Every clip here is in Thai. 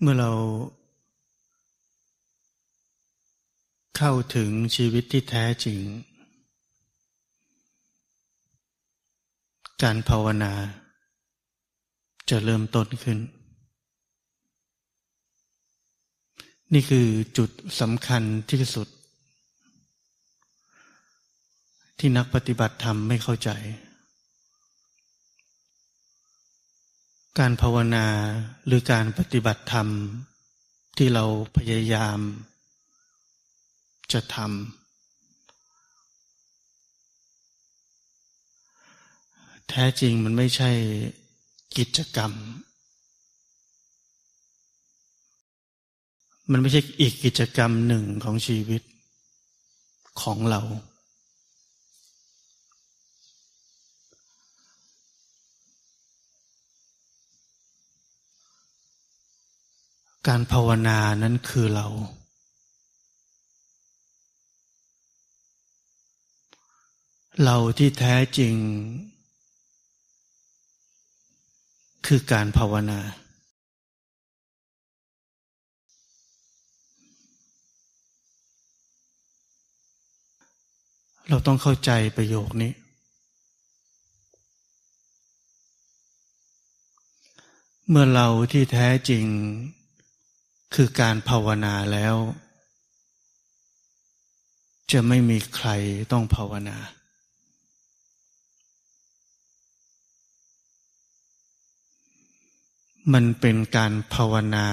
เมื่อเราเข้าถึงชีวิตที่แท้จริง การภาวนา จะเริ่มต้นขึ้น นี่คือจุดสำคัญที่สุด ที่นักปฏิบัติธรรมไม่เข้าใจ การภาวนาหรือการปฏิบัติธรรม ที่เราพยายาม จะทำแท้จริงมันไม่ใช่กิจกรรม มันไม่ใช่อีกกิจกรรมหนึ่งของชีวิตของเรา การภาวนานั้นคือเรา เราที่แท้จริง คือการภาวนา เราต้องเข้าใจประโยคนี้เมื่อเราที่แท้จริง คือการภาวนาแล้ว จะไม่มีใครต้องภาวนา มันเป็นการภาวนา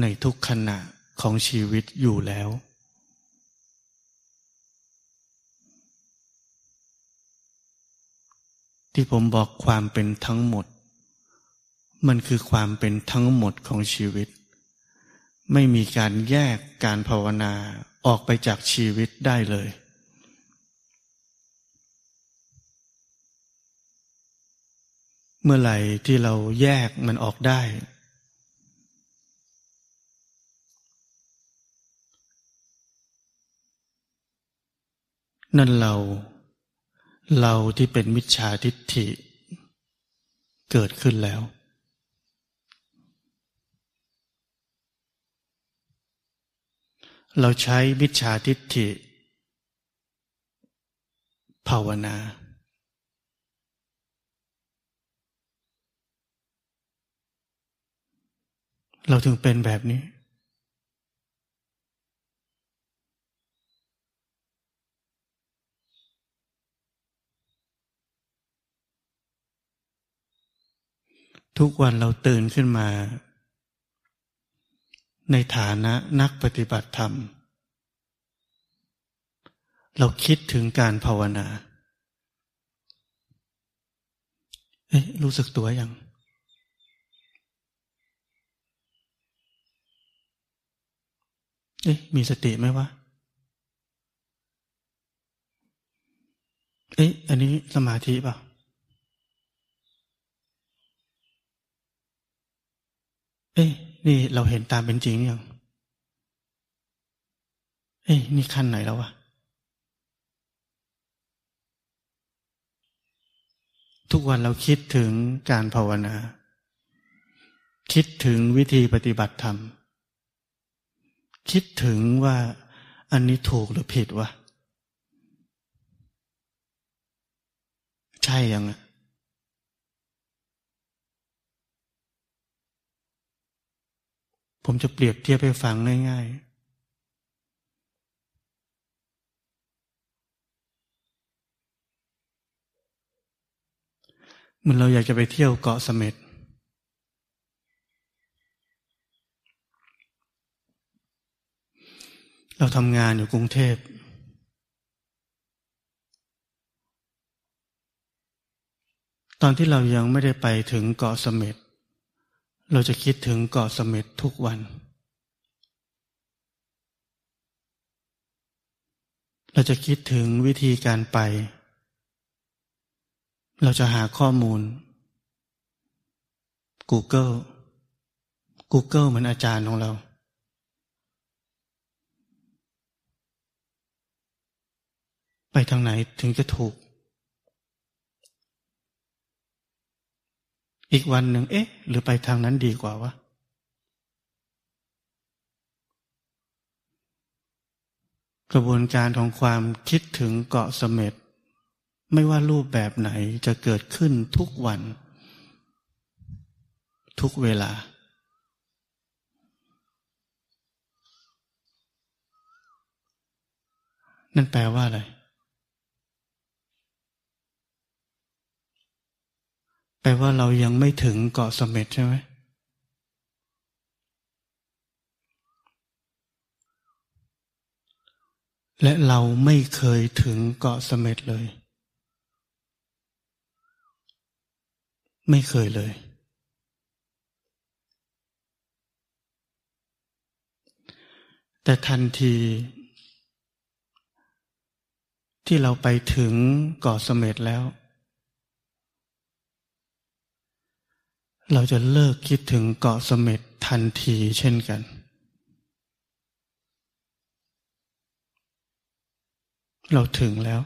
ในทุกขณะของชีวิตอยู่แล้ว ที่ผมบอกความเป็นทั้งหมด มันคือความเป็นทั้งหมดของชีวิต ไม่มีการแยกการภาวนาออกไปจากชีวิตได้เลย เมื่อไหร่ที่เราแยกมันออกได้ นั่นเรา เราที่เป็นมิจฉาทิฏฐิ เกิดขึ้นแล้ว เราใช้มิจฉาทิฏฐิ ภาวนา เราถึงเป็นแบบนี้ ทุกวันเราตื่นขึ้นมา ในฐานะนักปฏิบัติธรรม เราคิดถึงการภาวนา เอ๊ะ รู้สึกตัวยัง เอ๊ะ มีสติไหมวะ เอ๊ะ อันนี้สมาธิเปล่าเอ๊ะ นี่เราเห็นตามเป็นจริงยังเอ้ยนี่ขั้นไหนแล้ววะทุกวันเราคิดถึงการภาวนา คิดถึงวิธีปฏิบัติธรรม คิดถึงว่าอันนี้ถูกหรือผิดวะ ใช่ยังอะ ผมจะเปรียบเทียบให้ฟังง่ายๆเหมือนเราอยากจะไปเที่ยวเกาะเสม็ดเราทำงานอยู่กรุงเทพ ตอนที่เรายังไม่ได้ไปถึงเกาะเสม็ด เราจะคิดถึงเกาะเสม็ดทุกวัน เราจะคิดถึงวิธีการไป เราจะหาข้อมูล Google Google เหมือนอาจารย์ของเรา ไปทางไหนถึงจะถูก อีกวันหนึ่งเอ๊ะ หรือไปทางนั้นดีกว่าวะกระบวนการของความคิดถึงเกาะเสม็ดไม่ว่ารูปแบบไหนจะเกิดขึ้นทุกวัน ทุกเวลา นั่นแปลว่าอะไร แปลว่าเรายังไม่ถึงเกาะสม็ดใช่ไหมและเราไม่เคยถึงเกาะสม็ดเลย ไม่เคยเลย แต่ทันทีที่เราไปถึงเกาะเสม็ดแล้ว เราจะเลิกคิดถึงเกาะเสม็ดทันทีเช่นกัน เราถึงแล้ว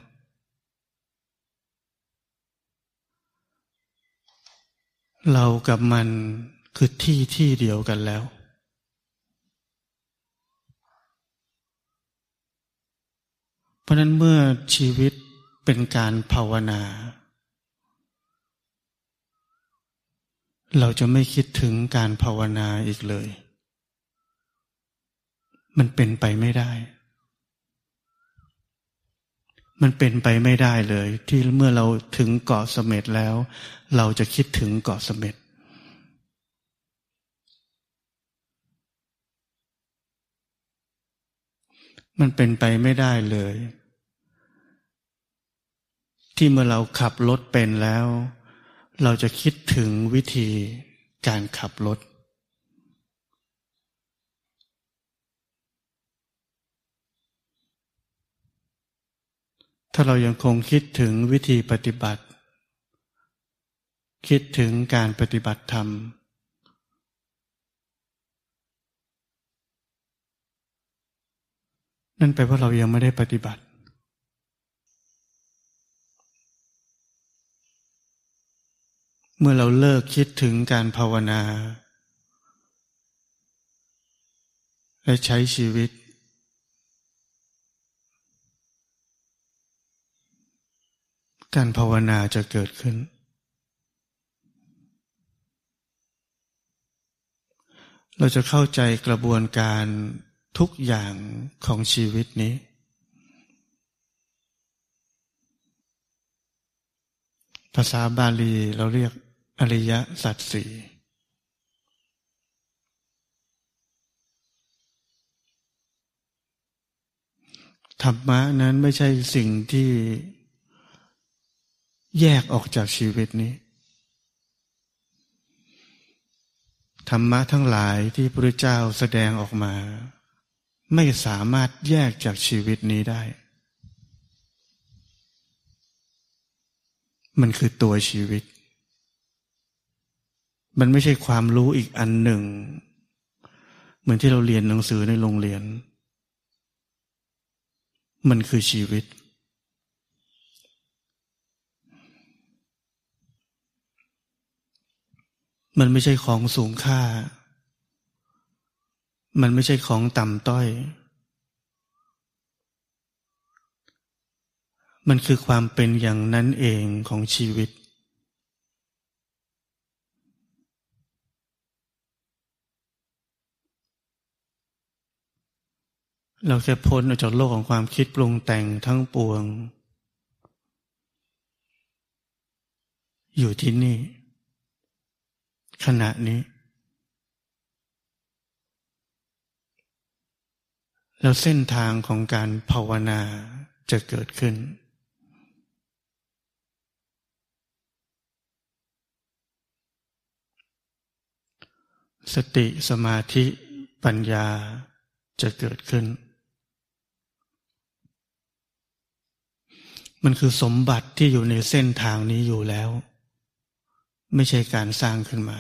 เรากับมันคือที่ที่เดียวกันแล้วเพราะนั้นเมื่อชีวิตเป็นการภาวนา เราจะไม่คิดถึงการภาวนาอีกเลย มันเป็นไปไม่ได้ มันเป็นไปไม่ได้เลย ที่เมื่อเราถึงเกาะเสม็ดแล้ว เราจะคิดถึงเกาะเสม็ดมันเป็นไปไม่ได้เลย ที่เมื่อเราขับรถเป็นแล้ว เราจะคิดถึงวิธีการขับรถ ถ้าเรายังคงคิดถึงวิธีปฏิบัติ คิดถึงการปฏิบัติธรรม นั่นแปลว่าเรายังไม่ได้ปฏิบัติ เมื่อเราเลิกคิดถึงการภาวนา และใช้ชีวิต การภาวนาจะเกิดขึ้น เราจะเข้าใจกระบวนการทุกอย่างของชีวิตนี้ ภาษาบาลีเราเรียก อริยสัจสี่ธรรมะนั้นไม่ใช่สิ่งที่แยกออกจากชีวิตนี้ ธรรมะทั้งหลายที่พระเจ้าแสดงออกมา ไม่สามารถแยกจากชีวิตนี้ได้ มันคือตัวชีวิต มันไม่ใช่ความรู้อีกอันหนึ่ง เหมือนที่เราเรียนหนังสือในโรงเรียน มันคือชีวิต มันไม่ใช่ของสูงค่า มันไม่ใช่ของต่ำต้อย มันคือความเป็นอย่างนั้นเองของชีวิต เราแค่พ้นออกจากโลกของความคิดปรุงแต่งทั้งปวง อยู่ที่นี่ ขณะนี้ แล้วเส้นทางของการภาวนาจะเกิดขึ้น สติสมาธิปัญญาจะเกิดขึ้น มันคือสมบัติที่อยู่ในเส้นทางนี้อยู่แล้ว ไม่ใช่การสร้างขึ้นมา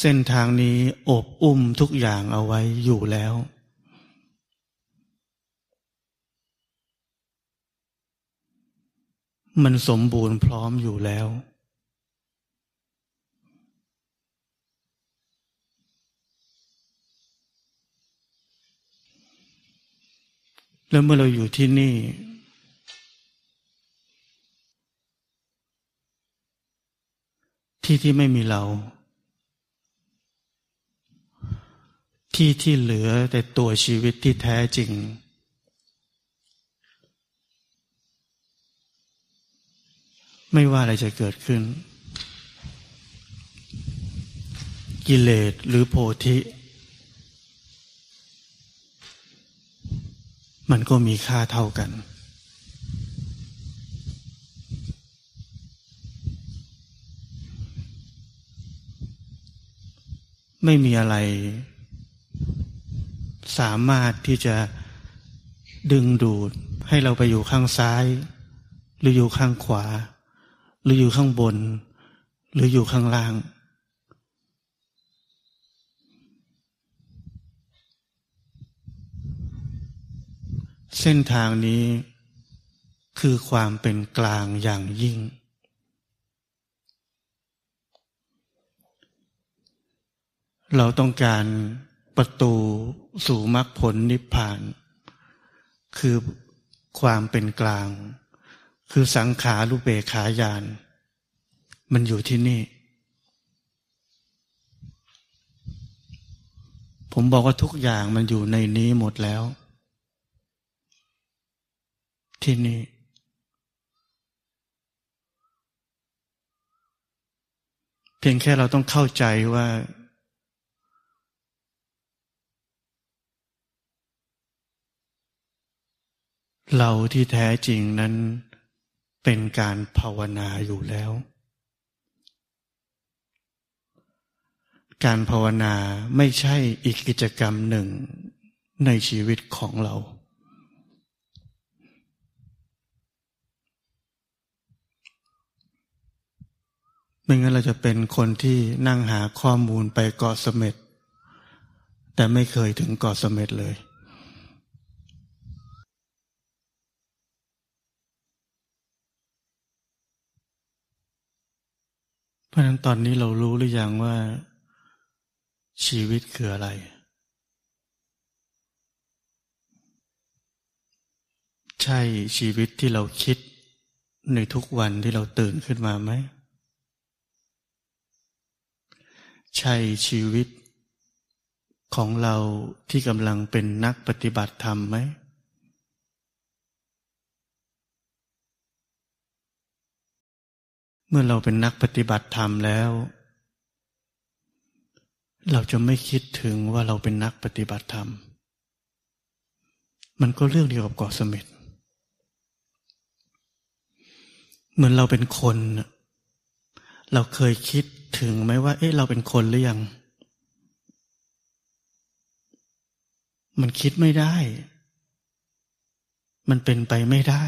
เส้นทางนี้อบอุ้มทุกอย่างเอาไว้อยู่แล้ว มันสมบูรณ์พร้อมอยู่แล้ว แล้วเมื่อเราอยู่ที่นี่ ที่ที่ไม่มีเรา ที่ที่เหลือแต่ตัวชีวิตที่แท้จริง ไม่ว่าอะไรจะเกิดขึ้น กิเลสหรือโพธิ มันก็มีค่าเท่ากัน ไม่มีอะไร สามารถที่จะดึงดูดให้เราไปอยู่ข้างซ้าย หรืออยู่ข้างขวา หรืออยู่ข้างบน หรืออยู่ข้างล่าง เส้นทางนี้คือความเป็นกลางอย่างยิ่ง เราต้องการประตูสู่มรรคผลนิพพาน คือความเป็นกลาง คือสังขารุเบขายาน มันอยู่ที่นี่ ผมบอกว่าทุกอย่างมันอยู่ในนี้หมดแล้ว ที่นี่ เพียงแค่เราต้องเข้าใจว่า เราที่แท้จริงนั้นเป็นการภาวนาอยู่แล้ว การภาวนาไม่ใช่อีกกิจกรรมหนึ่งในชีวิตของเรา ไม่งั้นเราจะเป็นคนที่นั่งหาข้อมูลไปเกาะเสม็ดแต่ไม่เคยถึงเกาะเสม็ดเลย เพราะนั้นตอนนี้เรารู้หรือยังว่าชีวิตคืออะไร ใช่ชีวิตที่เราคิดในทุกวันที่เราตื่นขึ้นมาไหม ใช่ชีวิตของเราที่กำลังเป็นนักปฏิบัติธรรมไหม เมื่อเราเป็นนักปฏิบัติธรรมแล้ว เราจะไม่คิดถึงว่าเราเป็นนักปฏิบัติธรรม มันก็เรื่องเดียวกับเกาะเสม็ดเหมือนเราเป็นคน เราเคยคิด ถึงไหมว่า เอ๊ะเราเป็นคนหรือยัง มันคิดไม่ได้ มันเป็นไปไม่ได้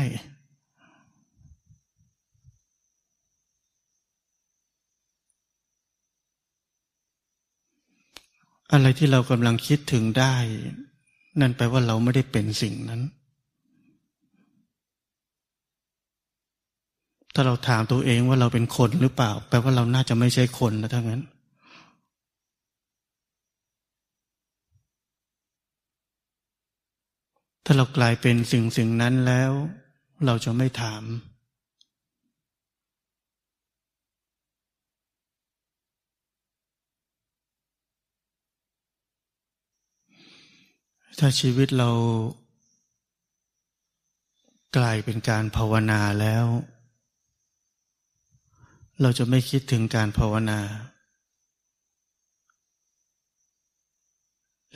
อะไรที่เรากำลังคิดถึงได้ นั่นแปลว่าเราไม่ได้เป็นสิ่งนั้น ถ้าเราถามตัวเองว่าเราเป็นคนหรือเปล่า แปลว่าเราน่าจะไม่ใช่คนแล้วทั้งนั้น ถ้าเรากลายเป็นสิ่งสิ่งนั้นแล้ว เราจะไม่ถามถ้าชีวิตเรากลายเป็นการภาวนาแล้ว เราจะไม่คิดถึงการภาวนา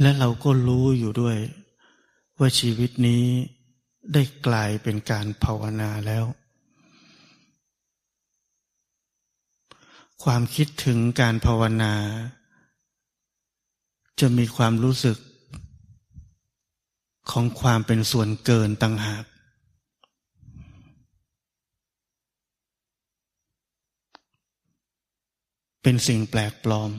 และเราก็รู้อยู่ด้วย ว่าชีวิตนี้ได้กลายเป็นการภาวนาแล้ว ความคิดถึงการภาวนา จะมีความรู้สึกของความเป็นส่วนเกินต่างหาก เป็นสิ่งแปลกปลอม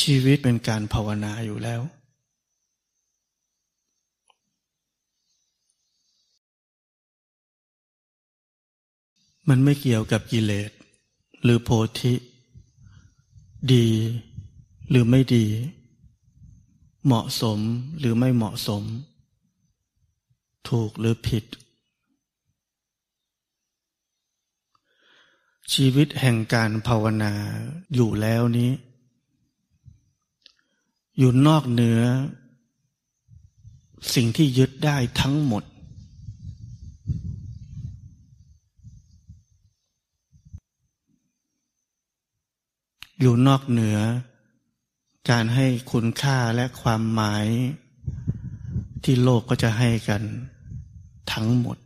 ชีวิตเป็นการภาวนาอยู่แล้ว มันไม่เกี่ยวกับกิเลส หรือโพธิ ดีหรือไม่ดี เหมาะสมหรือไม่เหมาะสม ถูกหรือผิด ชีวิตแห่งการภาวนาอยู่แล้วนี้ อยู่นอกเหนือ สิ่งที่ยึดได้ทั้งหมด อยู่นอกเหนือการให้คุณค่าและความหมาย ที่โลกก็จะให้กันทั้งหมด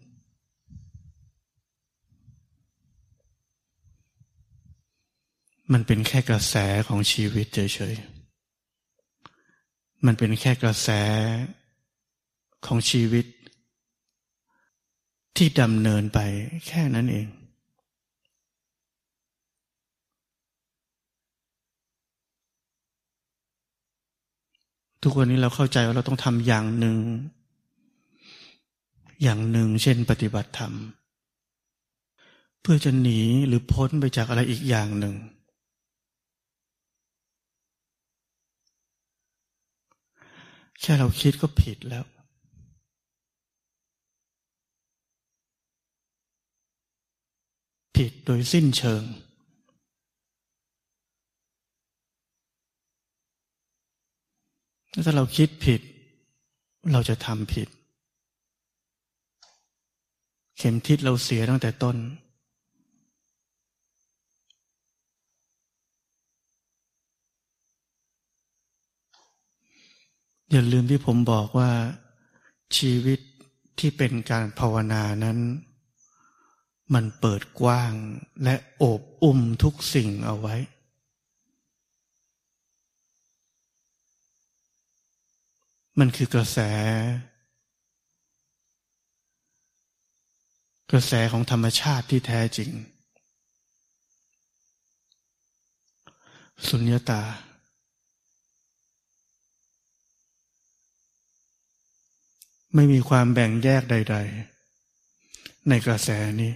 มันเป็นแค่กระแสของชีวิตเฉยๆ มันเป็นแค่กระแสของชีวิตที่ดำเนินไปแค่นั้นเอง ทุกวันนี้เราเข้าใจว่าเราต้องทำอย่างหนึ่ง อย่างหนึ่ง เช่น ปฏิบัติธรรม เพื่อจะหนีหรือพ้นไปจากอะไรอีกอย่างหนึ่ง แค่เราคิดก็ผิดแล้วผิดโดยสิ้นเชิง ถ้าเราคิดผิด เราจะทำผิด เข็มทิศเราเสียตั้งแต่ต้น อย่าลืมที่ผมบอกว่าชีวิตที่เป็นการภาวนานั้น มันเปิดกว้างและโอบอุ้มทุกสิ่งเอาไว้ มันคือกระแส กระแสของธรรมชาติที่แท้จริง สุญญตา ไม่มีความแบ่งแยกใด ๆ ในกระแสนี้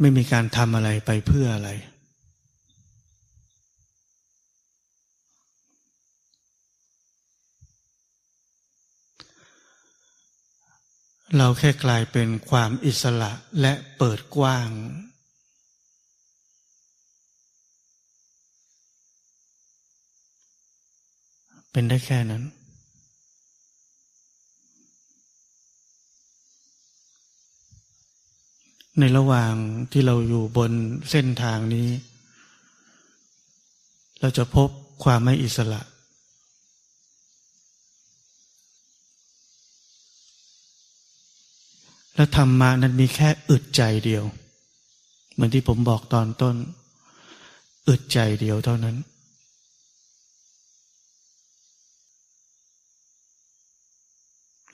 ไม่มีการทำอะไรไปเพื่ออะไร เราแค่กลายเป็นความอิสระและเปิดกว้าง เป็นได้แค่นั้น ในระหว่างที่เราอยู่บนเส้นทางนี้ เราจะพบความไม่อิสระ และธรรมะนั้นมีแค่อึดใจเดียว เหมือนที่ผมบอกตอนต้น อึดใจเดียวเท่านั้น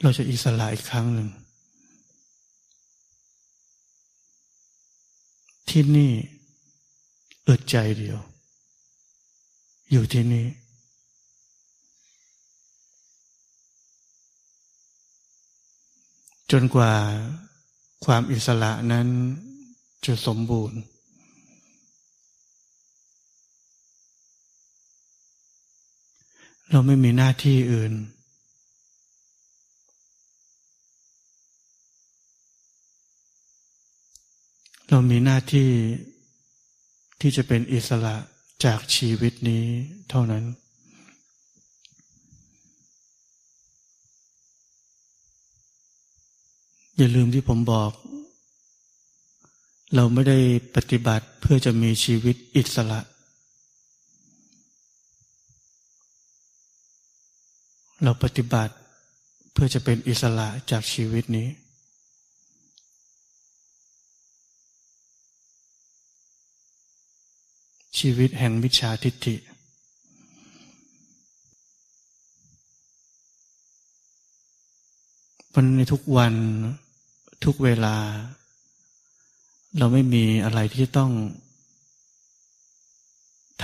เราจะอิสระอีกครั้งหนึ่ง ที่นี่อึดใจเดียว อยู่ที่นี่ จนกว่าความอิสระนั้นจะสมบูรณ์ เราไม่มีหน้าที่อื่น เรามีหน้าที่ที่จะเป็นอิสระจากชีวิตนี้เท่านั้น อย่าลืมที่ผมบอก เราไม่ได้ปฏิบัติเพื่อจะมีชีวิตอิสระ เราปฏิบัติเพื่อจะเป็นอิสระจากชีวิตนี้ ชีวิตแห่งมิจฉาทิฏฐิวันในทุกวัน ทุกเวลา เราไม่มีอะไรที่ต้อง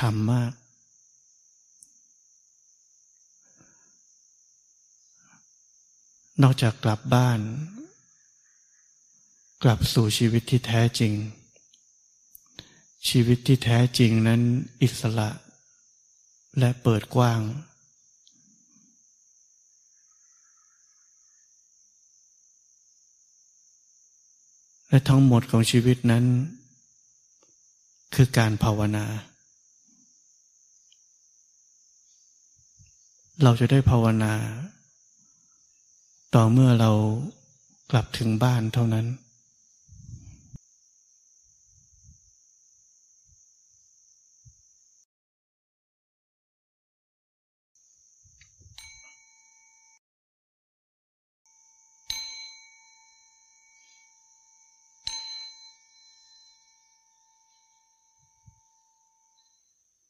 ทำมาก นอกจากกลับบ้าน กลับสู่ชีวิตที่แท้จริง ชีวิตที่แท้จริงนั้นอิสระ และเปิดกว้าง และทั้งหมดของชีวิตนั้น คือการภาวนา เราจะได้ภาวนา ต่อเมื่อเรากลับถึงบ้านเท่านั้น